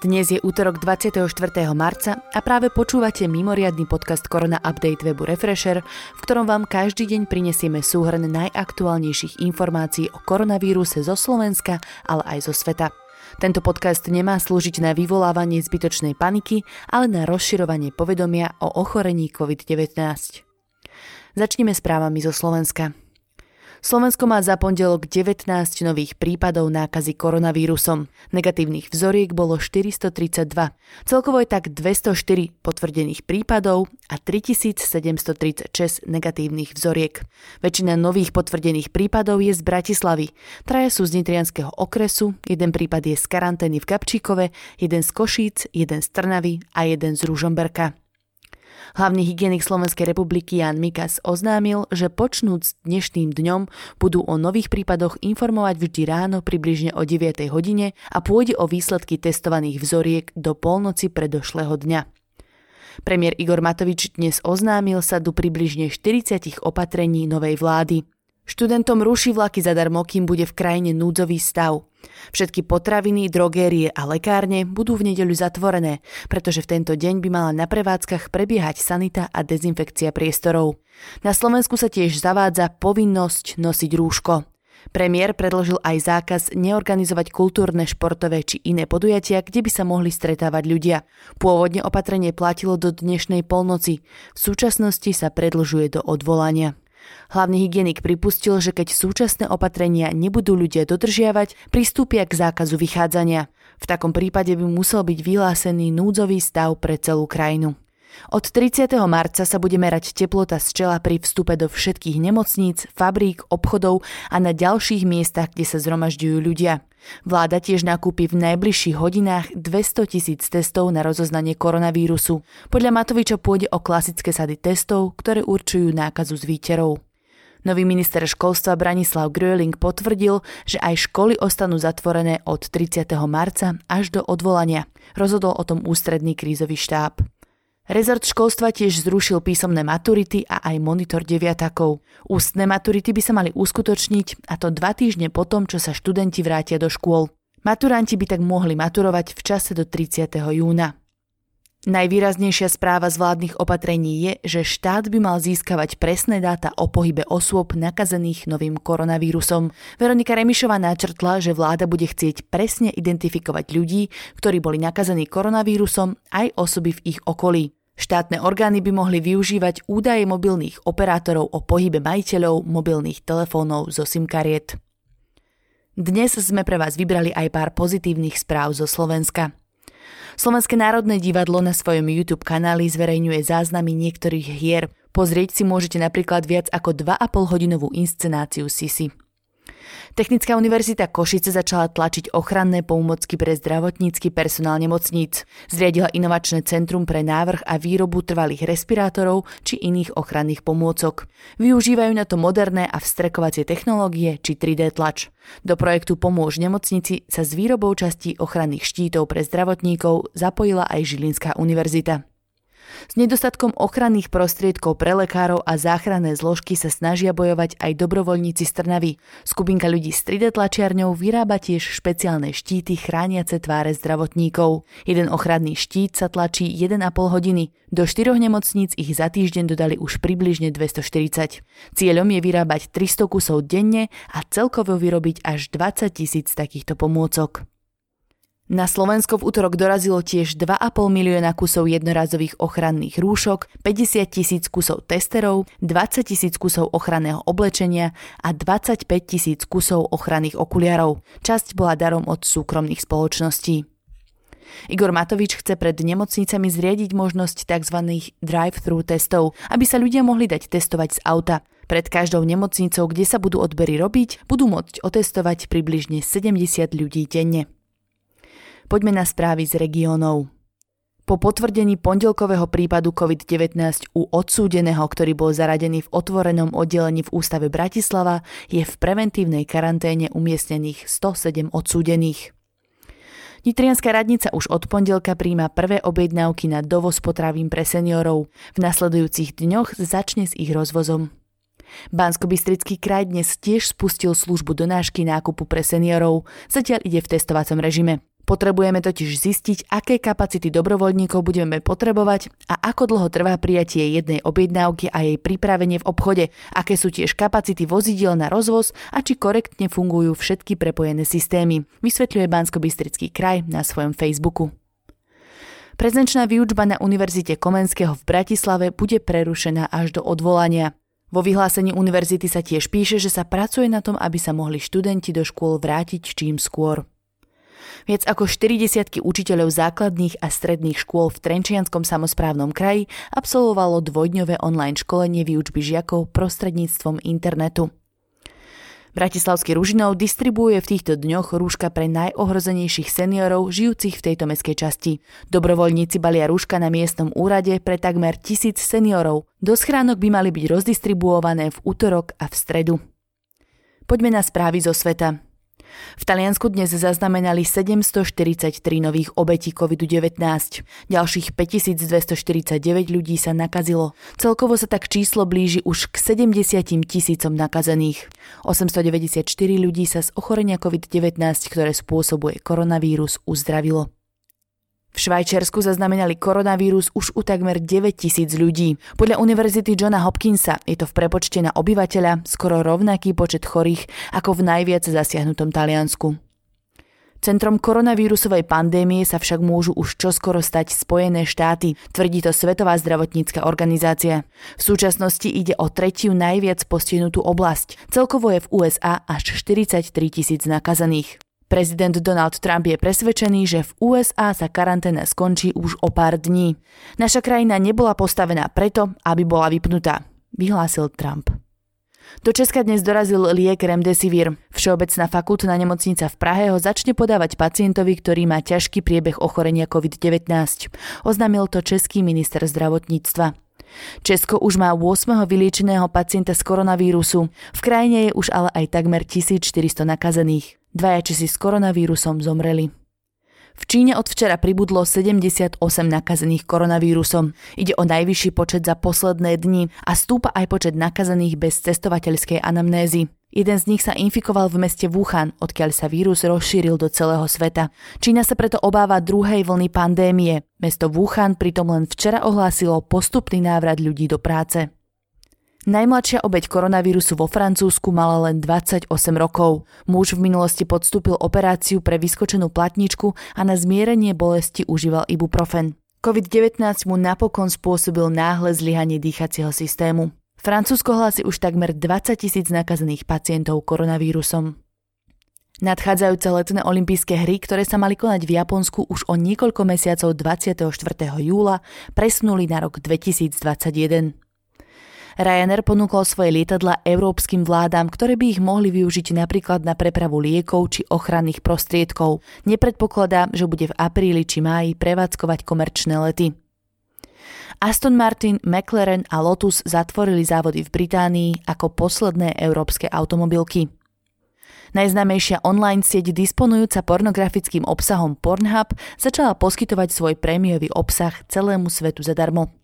Dnes je útorok 24. marca a práve počúvate mimoriadny podcast Korona Update webu Refresher, v ktorom vám každý deň prinesieme súhrn najaktuálnejších informácií o koronavíruse zo Slovenska, ale aj zo sveta. Tento podcast nemá slúžiť na vyvolávanie zbytočnej paniky, ale na rozširovanie povedomia o ochorení COVID-19. Začneme správami zo Slovenska. Slovensko má za pondelok 19 nových prípadov nákazy koronavírusom. Negatívnych vzoriek bolo 432. Celkovo je tak 204 potvrdených prípadov a 3736 negatívnych vzoriek. Väčšina nových potvrdených prípadov je z Bratislavy. Traja sú z Nitrianského okresu, jeden prípad je z karantény v Gabčíkove, jeden z Košíc, jeden z Trnavy a jeden z Ružomberka. Hlavný hygienik Slovenskej republiky Jan Mikas oznámil, že počnúc dnešným dňom budú o nových prípadoch informovať vždy ráno približne o 9. hodine a pôjde o výsledky testovaných vzoriek do polnoci predošlého dňa. Premiér Igor Matovič dnes oznámil sadu približne 40 opatrení novej vlády. Študentom ruší vlaky zadarmo, kým bude v krajine núdzový stav. Všetky potraviny, drogérie a lekárne budú v nedeľu zatvorené, pretože v tento deň by mala na prevádzkach prebiehať sanita a dezinfekcia priestorov. Na Slovensku sa tiež zavádza povinnosť nosiť rúško. Premiér predložil aj zákaz neorganizovať kultúrne, športové či iné podujatia, kde by sa mohli stretávať ľudia. Pôvodne opatrenie platilo do dnešnej polnoci, v súčasnosti sa predlžuje do odvolania. Hlavný hygienik pripustil, že keď súčasné opatrenia nebudú ľudia dodržiavať, pristúpia k zákazu vychádzania. V takom prípade by musel byť vyhlásený núdzový stav pre celú krajinu. Od 30. marca sa bude merať teplota z čela pri vstupe do všetkých nemocníc, fabrík, obchodov a na ďalších miestach, kde sa zhromažďujú ľudia. Vláda tiež nakúpi v najbližších hodinách 200 tisíc testov na rozoznanie koronavírusu. Podľa Matoviča pôjde o klasické sady testov, ktoré určujú nákazu z výterov. Nový minister školstva Branislav Gröling potvrdil, že aj školy ostanú zatvorené od 30. marca až do odvolania. Rozhodol o tom ústredný krízový štáb. Rezort školstva tiež zrušil písomné maturity a aj monitor deviatakov. Ústne maturity by sa mali uskutočniť a to dva týždne potom, čo sa študenti vrátia do škôl. Maturanti by tak mohli maturovať v čase do 30. júna. Najvýraznejšia správa z vládnych opatrení je, že štát by mal získavať presné dáta o pohybe osôb nakazených novým koronavírusom. Veronika Remišová načrtla, že vláda bude chcieť presne identifikovať ľudí, ktorí boli nakazení koronavírusom, aj osoby v ich okolí. Štátne orgány by mohli využívať údaje mobilných operátorov o pohybe majiteľov mobilných telefónov zo SIM kariet. Dnes sme pre vás vybrali aj pár pozitívnych správ zo Slovenska. Slovenské národné divadlo na svojom YouTube kanáli zverejňuje záznamy niektorých hier. Pozrieť si môžete napríklad viac ako 2,5 hodinovú inscenáciu Sisi. Technická univerzita Košice začala tlačiť ochranné pomocky pre zdravotnícky personál nemocníc. Zriadila inovačné centrum pre návrh a výrobu trvalých respirátorov či iných ochranných pomôcok. Využívajú na to moderné a vstrekovacie technológie či 3D tlač. Do projektu Pomôž nemocnici sa s výrobou častí ochranných štítov pre zdravotníkov zapojila aj Žilinská univerzita. S nedostatkom ochranných prostriedkov pre lekárov a záchranné zložky sa snažia bojovať aj dobrovoľníci z Trnavy. Skupinka ľudí s 3D tlačiarňou vyrába tiež špeciálne štíty chrániace tváre zdravotníkov. Jeden ochranný štít sa tlačí 1,5 hodiny. Do štyroch nemocníc ich za týždeň dodali už približne 240. Cieľom je vyrábať 300 kusov denne a celkovo vyrobiť až 20 tisíc takýchto pomôcok. Na Slovensko v útorok dorazilo tiež 2,5 milióna kusov jednorazových ochranných rúšok, 50 tisíc kusov testerov, 20 tisíc kusov ochranného oblečenia a 25 tisíc kusov ochranných okuliarov. Časť bola darom od súkromných spoločností. Igor Matovič chce pred nemocnicami zriadiť možnosť tzv. drive-thru testov, aby sa ľudia mohli dať testovať z auta. Pred každou nemocnicou, kde sa budú odbery robiť, budú môcť otestovať približne 70 ľudí denne. Poďme na správy z regiónov. Po potvrdení pondelkového prípadu COVID-19 u odsúdeného, ktorý bol zaradený v otvorenom oddelení v Ústave Bratislava, je v preventívnej karanténe umiestnených 107 odsúdených. Nitrianská radnica už od pondelka príjma prvé objednávky na dovoz potravín pre seniorov. V nasledujúcich dňoch začne s ich rozvozom. bansko kraj dnes tiež spustil službu donášky nákupu pre seniorov, zatiaľ ide v testovacom režime. Potrebujeme totiž zistiť, aké kapacity dobrovoľníkov budeme potrebovať a ako dlho trvá prijatie jednej objednávky a jej pripravenie v obchode, aké sú tiež kapacity vozidiel na rozvoz a či korektne fungujú všetky prepojené systémy, vysvetľuje bansko kraj na svojom Facebooku. Prezenčná výučba na Univerzite Komenského v Bratislave bude prerušená až do odvolania. Vo vyhlásení univerzity sa tiež píše, že sa pracuje na tom, aby sa mohli študenti do škôl vrátiť čím skôr. Viac ako 40 učiteľov základných a stredných škôl v Trenčianskom samozprávnom kraji absolvovalo dvojdňové online školenie výučby žiakov prostredníctvom internetu. Bratislavský Ružinov distribuuje v týchto dňoch rúška pre najohrozenejších seniorov žijúcich v tejto meskej časti. Dobrovoľníci balia rúška na miestnom úrade pre takmer tisíc seniorov. Do schránok by mali byť rozdistribuované v útorok a v stredu. Poďme na správy zo sveta. V Taliansku dnes zaznamenali 743 nových obetí COVID-19. Ďalších 5249 ľudí sa nakazilo. Celkovo sa tak číslo blíži už k 70 tisícom nakazených. 894 ľudí sa z ochorenia COVID-19, ktoré spôsobuje koronavírus, uzdravilo. Švajčiarsku zaznamenali koronavírus už u takmer 9 tisíc ľudí. Podľa Univerzity Johna Hopkinsa je to v prepočte na obyvateľa skoro rovnaký počet chorých ako v najviac zasiahnutom Taliansku. Centrom koronavírusovej pandémie sa však môžu už čoskoro stať Spojené štáty, tvrdí to Svetová zdravotnícka organizácia. V súčasnosti ide o tretiu najviac postihnutú oblasť. Celkovo je v USA až 43 tisíc nakazaných. Prezident Donald Trump je presvedčený, že v USA sa karanténa skončí už o pár dní. Naša krajina nebola postavená preto, aby bola vypnutá, vyhlásil Trump. Do Česka dnes dorazil liek Remdesivir. Všeobecná fakultná nemocnica v Prahe ho začne podávať pacientovi, ktorý má ťažký priebeh ochorenia COVID-19. Oznámil to český minister zdravotníctva. Česko už má 8. vyliečeného pacienta z koronavírusu. V krajine je už ale aj takmer 1400 nakazených. Dvaja Česi s koronavírusom zomreli. V Číne od včera pribudlo 78 nakazených koronavírusom. Ide o najvyšší počet za posledné dni a stúpa aj počet nakazených bez cestovateľskej anamnézy. Jeden z nich sa infikoval v meste Wuhan, odkiaľ sa vírus rozšíril do celého sveta. Čína sa preto obáva druhej vlny pandémie. Mesto Wuhan pritom len včera ohlásilo postupný návrat ľudí do práce. Najmladšia obeď koronavírusu vo Francúzsku mala len 28 rokov. Muž v minulosti podstúpil operáciu pre vyskočenú platničku a na zmierenie bolesti užíval ibuprofen. COVID-19 mu napokon spôsobil náhle zlyhanie dýchacieho systému. Francúzsko hlási už takmer 20 tisíc nakazených pacientov koronavírusom. Nadchádzajúce letné olympijské hry, ktoré sa mali konať v Japonsku už o niekoľko mesiacov 24. júla, presnuli na rok 2021. Ryanair ponúkol svoje lietadla európskym vládam, ktoré by ich mohli využiť napríklad na prepravu liekov či ochranných prostriedkov. Nepredpokladá, že bude v apríli či máji prevádzkovať komerčné lety. Aston Martin, McLaren a Lotus zatvorili závody v Británii ako posledné európske automobilky. Najznámejšia online sieť disponujúca pornografickým obsahom Pornhub začala poskytovať svoj prémiový obsah celému svetu zadarmo.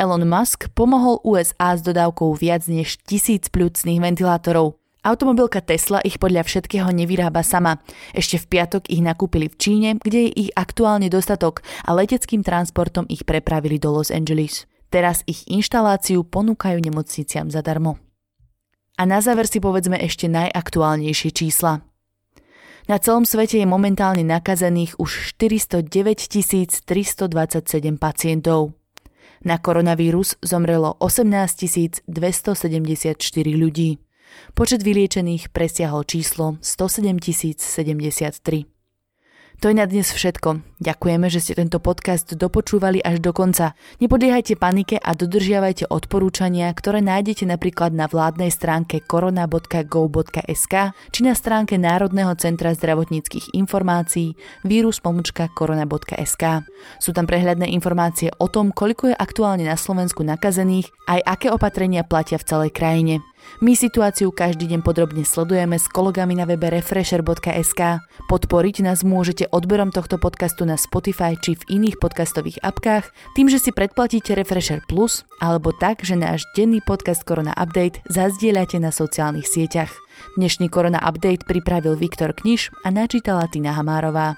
Elon Musk pomohol USA s dodávkou viac než tisíc pľucných ventilátorov. Automobilka Tesla ich podľa všetkého nevyrába sama. Ešte v piatok ich nakúpili v Číne, kde je ich aktuálne dostatok a leteckým transportom ich prepravili do Los Angeles. Teraz ich inštaláciu ponúkajú nemocniciam zadarmo. A na záver si povedzme ešte najaktuálnejšie čísla. Na celom svete je momentálne nakazených už 409 327 pacientov. Na koronavírus zomrelo 18 274 ľudí. Počet vyliečených presiahol číslo 107 073. To je na dnes všetko. Ďakujeme, že ste tento podcast dopočúvali až do konca. Nepodliehajte panike a dodržiavajte odporúčania, ktoré nájdete napríklad na vládnej stránke korona.go.sk či na stránke Národného centra zdravotníckých informácií vírus.korona.sk. Sú tam prehľadné informácie o tom, koľko je aktuálne na Slovensku nakazených, aj aké opatrenia platia v celej krajine. My situáciu každý deň podrobne sledujeme s kolegami na webe refresher.sk. Podporiť nás môžete odberom tohto podcastu na Spotify či v iných podcastových apkách, tým, že si predplatíte Refresher Plus, alebo tak, že náš denný podcast Korona Update zazdieľate na sociálnych sieťach. Dnešný Korona Update pripravil Viktor Kniž a načítala Tina Hamárová.